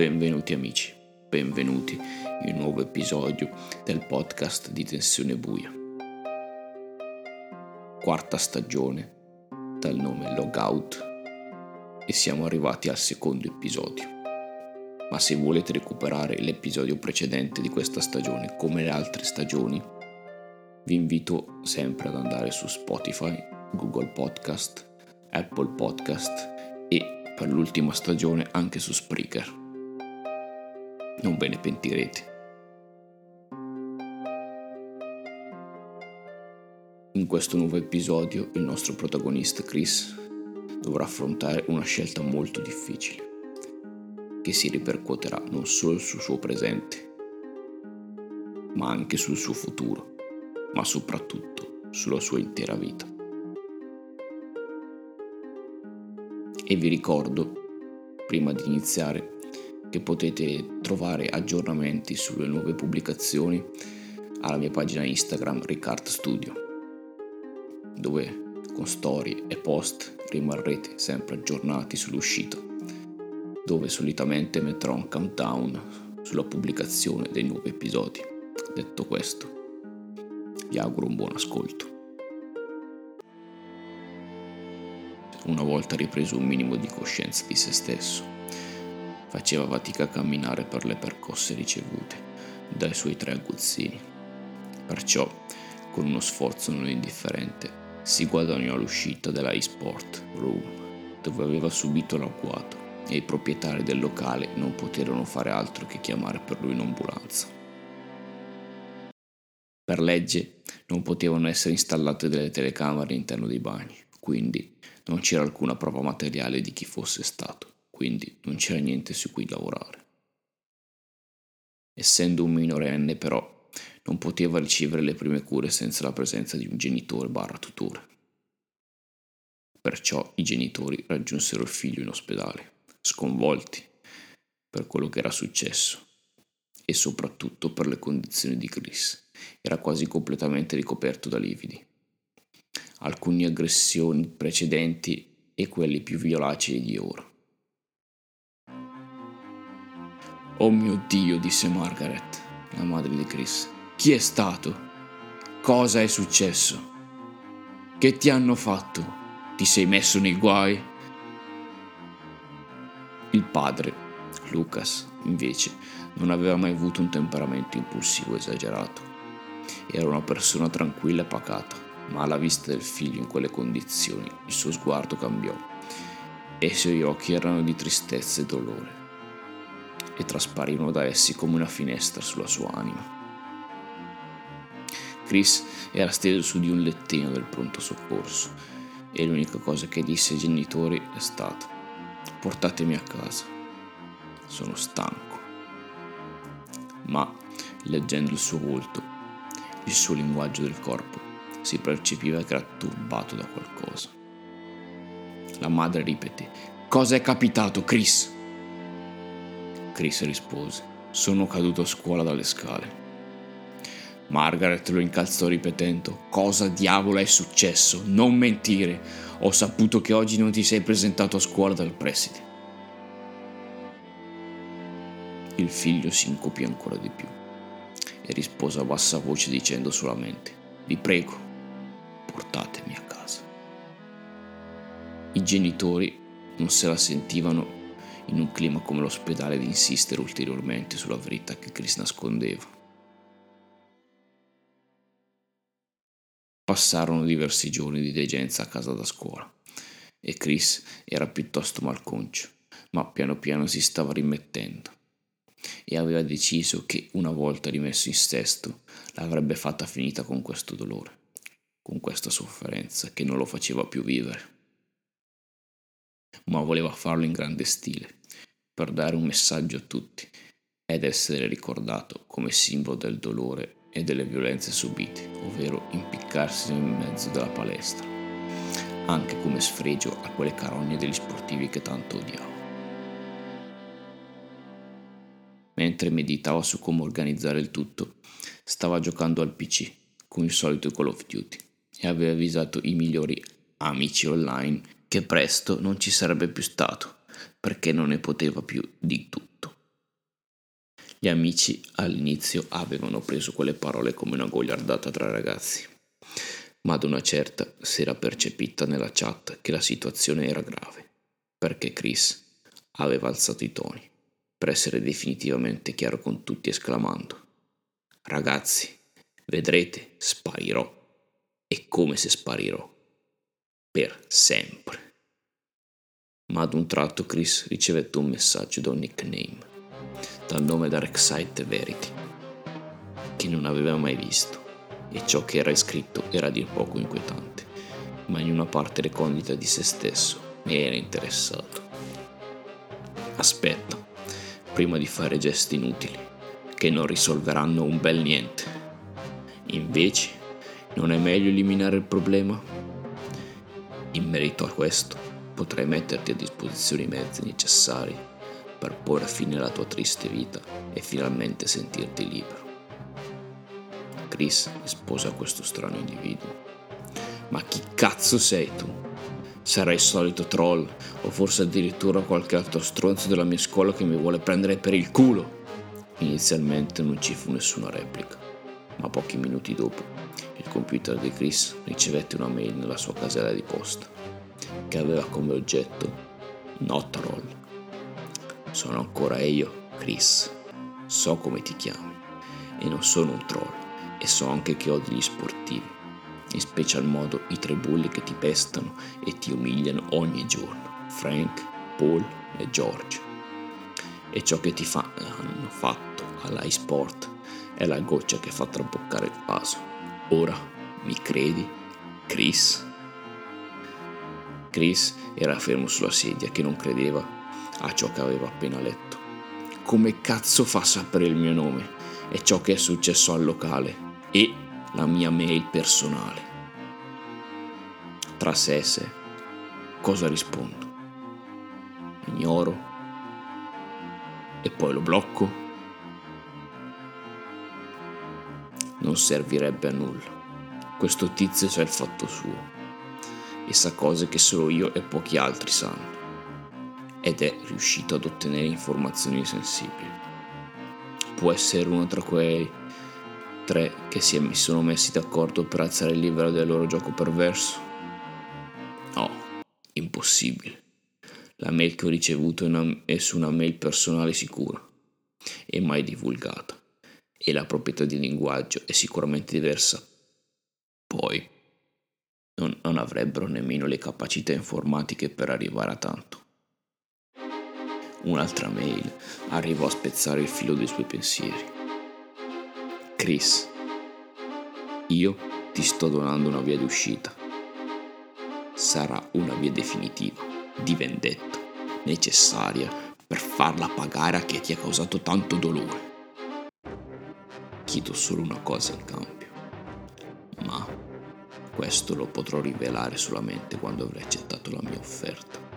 Benvenuti amici, benvenuti in un nuovo episodio del podcast di Tensione Buia. Quarta stagione dal nome Logout e siamo arrivati al secondo episodio. Ma se volete recuperare l'episodio precedente di questa stagione come le altre stagioni, vi invito sempre ad andare su Spotify, Google Podcast, Apple Podcast e per l'ultima stagione anche su Spreaker non ve ne pentirete. In questo nuovo episodio il nostro protagonista Chris dovrà affrontare una scelta molto difficile, che si ripercuoterà non solo sul suo presente, ma anche sul suo futuro, ma soprattutto sulla sua intera vita. E vi ricordo, prima di iniziare, che potete trovare aggiornamenti sulle nuove pubblicazioni alla mia pagina Instagram Ricard Studio, dove con storie e post rimarrete sempre aggiornati sull'uscita, dove solitamente metterò un countdown sulla pubblicazione dei nuovi episodi. Detto questo, vi auguro un buon ascolto. Una volta ripreso un minimo di coscienza di se stesso, faceva fatica a camminare per le percosse ricevute dai suoi tre aguzzini. Perciò, con uno sforzo non indifferente, si guadagnò l'uscita della e-sport room, dove aveva subito l'agguato e i proprietari del locale non poterono fare altro che chiamare per lui un'ambulanza. Per legge non potevano essere installate delle telecamere all'interno dei bagni, quindi non c'era alcuna prova materiale di chi fosse stato quindi non c'era niente su cui lavorare. Essendo un minorenne però, non poteva ricevere le prime cure senza la presenza di un genitore barra tutore. Perciò i genitori raggiunsero il figlio in ospedale, sconvolti per quello che era successo e soprattutto per le condizioni di Chris. Era quasi completamente ricoperto da lividi. Alcune aggressioni precedenti e quelli più violacei di ora. Oh mio Dio, disse Margaret, la madre di Chris. Chi è stato? Cosa è successo? Che ti hanno fatto? Ti sei messo nei guai? Il padre, Lucas, invece, non aveva mai avuto un temperamento impulsivo esagerato. Era una persona tranquilla e pacata, ma alla vista del figlio in quelle condizioni il suo sguardo cambiò e i suoi occhi erano di tristezza e dolore e trasparivano da essi come una finestra sulla sua anima. Chris era steso su di un lettino del pronto soccorso e l'unica cosa che disse ai genitori è stata portatemi a casa, sono stanco. Ma, leggendo il suo volto, il suo linguaggio del corpo, si percepiva che era turbato da qualcosa. La madre ripeté, cosa è capitato, Chris? Chris rispose. Sono caduto a scuola dalle scale. Margaret lo incalzò ripetendo: Cosa diavolo è successo? Non mentire! Ho saputo che oggi non ti sei presentato a scuola dal preside. Il figlio si incupì ancora di più e rispose a bassa voce dicendo solamente: Vi prego, portatemi a casa. I genitori non se la sentivano in un clima come l'ospedale di insistere ulteriormente sulla verità che Chris nascondeva. Passarono diversi giorni di degenza a casa da scuola e Chris era piuttosto malconcio, ma piano piano si stava rimettendo e aveva deciso che una volta rimesso in sesto l'avrebbe fatta finita con questo dolore, con questa sofferenza che non lo faceva più vivere. Ma voleva farlo in grande stile per dare un messaggio a tutti ed essere ricordato come simbolo del dolore e delle violenze subite, ovvero impiccarsi nel mezzo della palestra, anche come sfregio a quelle carogne degli sportivi che tanto odiavo. Mentre meditava su come organizzare il tutto, stava giocando al PC con il solito Call of Duty e aveva avvisato i migliori amici online che presto non ci sarebbe più stato perché non ne poteva più di tutto. Gli amici all'inizio avevano preso quelle parole come una gogliardata tra ragazzi, ma ad una certa si era percepita nella chat che la situazione era grave, perché Chris aveva alzato i toni per essere definitivamente chiaro con tutti esclamando Ragazzi, vedrete, sparirò. E come se sparirò. Per sempre. Ma ad un tratto Chris ricevette un messaggio da un nickname, dal nome Darkseid Verity, che non aveva mai visto, e ciò che era scritto era a dir poco inquietante, ma in una parte recondita di se stesso ne era interessato. Aspetta, prima di fare gesti inutili, che non risolveranno un bel niente. Invece, non è meglio eliminare il problema? In merito a questo, potrai metterti a disposizione i mezzi necessari per porre fine alla tua triste vita e finalmente sentirti libero. Chris rispose a questo strano individuo. Ma chi cazzo sei tu? Sarai il solito troll o forse addirittura qualche altro stronzo della mia scuola che mi vuole prendere per il culo. Inizialmente non ci fu nessuna replica, ma pochi minuti dopo il computer di Chris ricevette una mail nella sua casella di posta che aveva come oggetto Not Roll. Sono ancora io, Chris. So come ti chiami e non sono un troll e so anche che odi gli sportivi in special modo i tre bulli che ti pestano e ti umiliano ogni giorno, Frank, Paul e George. E ciò che ti fa, hanno fatto all'iSport è la goccia che fa traboccare il vaso. Ora, mi credi? Chris? Chris era fermo sulla sedia che non credeva a ciò che aveva appena letto. Come cazzo fa a sapere il mio nome e ciò che è successo al locale? E la mia mail personale. Tra sé e sé, cosa rispondo? Ignoro e poi lo blocco? Non servirebbe a nulla. Questo tizio c'è il fatto suo e sa cose che solo io e pochi altri sanno ed è riuscito ad ottenere informazioni sensibili. Può essere uno tra quei tre che si sono messi d'accordo per alzare il livello del loro gioco perverso? No, impossibile. La mail che ho ricevuto è su una mail personale sicura e mai divulgata e la proprietà di linguaggio è sicuramente diversa. Poi non, non avrebbero nemmeno le capacità informatiche per arrivare a tanto. Un'altra mail arrivò a spezzare il filo dei suoi pensieri. Chris, io ti sto donando una via d'uscita. Sarà una via definitiva, di vendetta, necessaria per farla pagare a chi ti ha causato tanto dolore. Chiedo solo una cosa in cambio, ma questo lo potrò rivelare solamente quando avrai accettato la mia offerta.